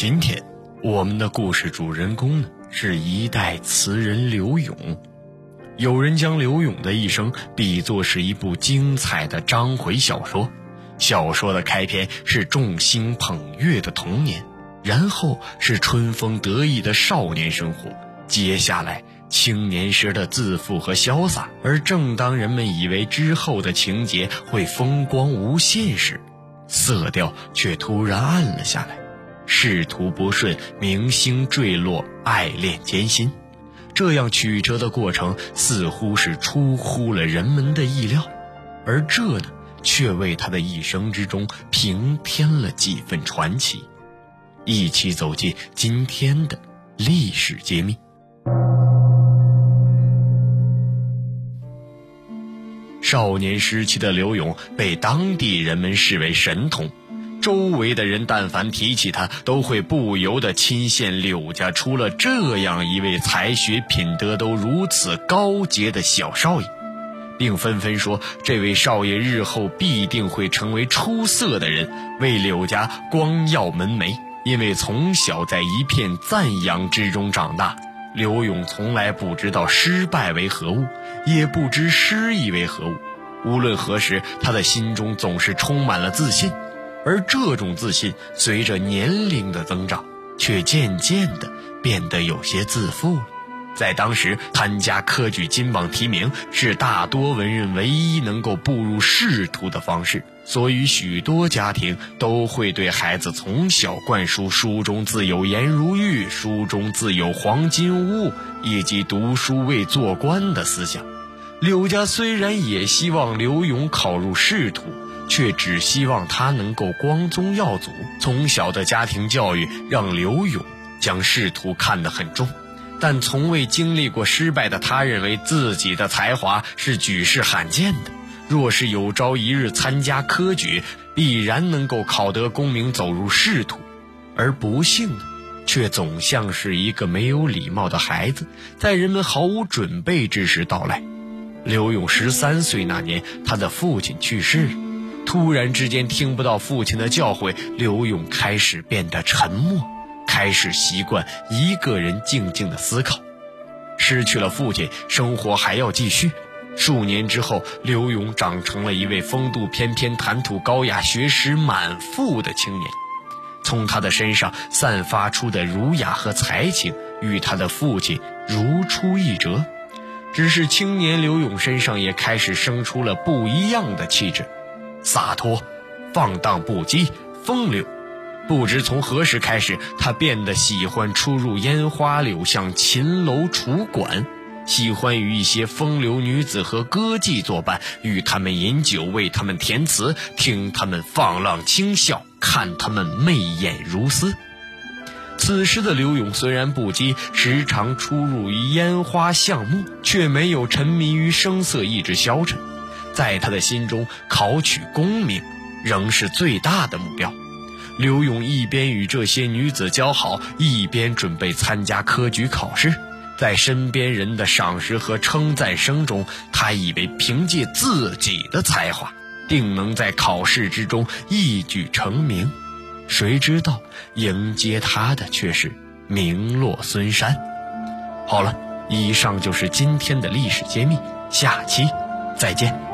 今天，我们的故事主人公呢是一代词人刘永。有人将刘永的一生比作是一部精彩的章回小说。小说的开篇是众星捧月的童年，然后是春风得意的少年生活，接下来青年时的自负和潇洒。而正当人们以为之后的情节会风光无限时，色调却突然暗了下来。仕途不顺，明星坠落，爱恋艰辛，这样曲折的过程似乎是出乎了人们的意料，而这呢，却为他的一生之中平添了几分传奇。一起走进今天的历史揭秘。少年时期的刘勇被当地人们视为神童。周围的人但凡提起他，都会不由得钦羡柳家出了这样一位才学品德都如此高洁的小少爷，并纷纷说这位少爷日后必定会成为出色的人，为柳家光耀门楣。因为从小在一片赞扬之中长大，刘勇从来不知道失败为何物，也不知失意为何物。无论何时，他的心中总是充满了自信。而这种自信，随着年龄的增长，却渐渐的变得有些自负了。在当时，参加科举金榜题名是大多文人唯一能够步入仕途的方式，所以许多家庭都会对孩子从小灌输“书中自有颜如玉，书中自有黄金屋”以及“读书为做官”的思想。柳家虽然也希望刘永考入仕途。却只希望他能够光宗耀祖。从小的家庭教育让刘勇将仕途看得很重，但从未经历过失败的他认为自己的才华是举世罕见的。若是有朝一日参加科举，必然能够考得功名，走入仕途。而不幸的，却总像是一个没有礼貌的孩子，在人们毫无准备之时到来。刘勇十三岁那年，他的父亲去世了。突然之间听不到父亲的教诲，刘勇开始变得沉默，开始习惯一个人静静的思考。失去了父亲，生活还要继续。数年之后，刘勇长成了一位风度翩翩、谈吐高雅、学识满腹的青年。从他的身上散发出的儒雅和才情，与他的父亲如出一辙。只是青年刘勇身上也开始生出了不一样的气质。洒脱、放荡不羁、风流，不知从何时开始，他变得喜欢出入烟花柳巷、琴楼楚馆，喜欢与一些风流女子和歌妓作伴，与他们饮酒，为他们填词，听他们放浪轻笑，看他们媚眼如丝。此时的刘勇虽然不羁，时常出入于烟花巷陌，却没有沉迷于声色，意志消沉。在他的心中，考取功名仍是最大的目标。刘勇一边与这些女子交好，一边准备参加科举考试。在身边人的赏识和称赞声中，他以为凭借自己的才华，定能在考试之中一举成名。谁知道迎接他的却是名落孙山。好了，以上就是今天的历史揭秘，下期再见。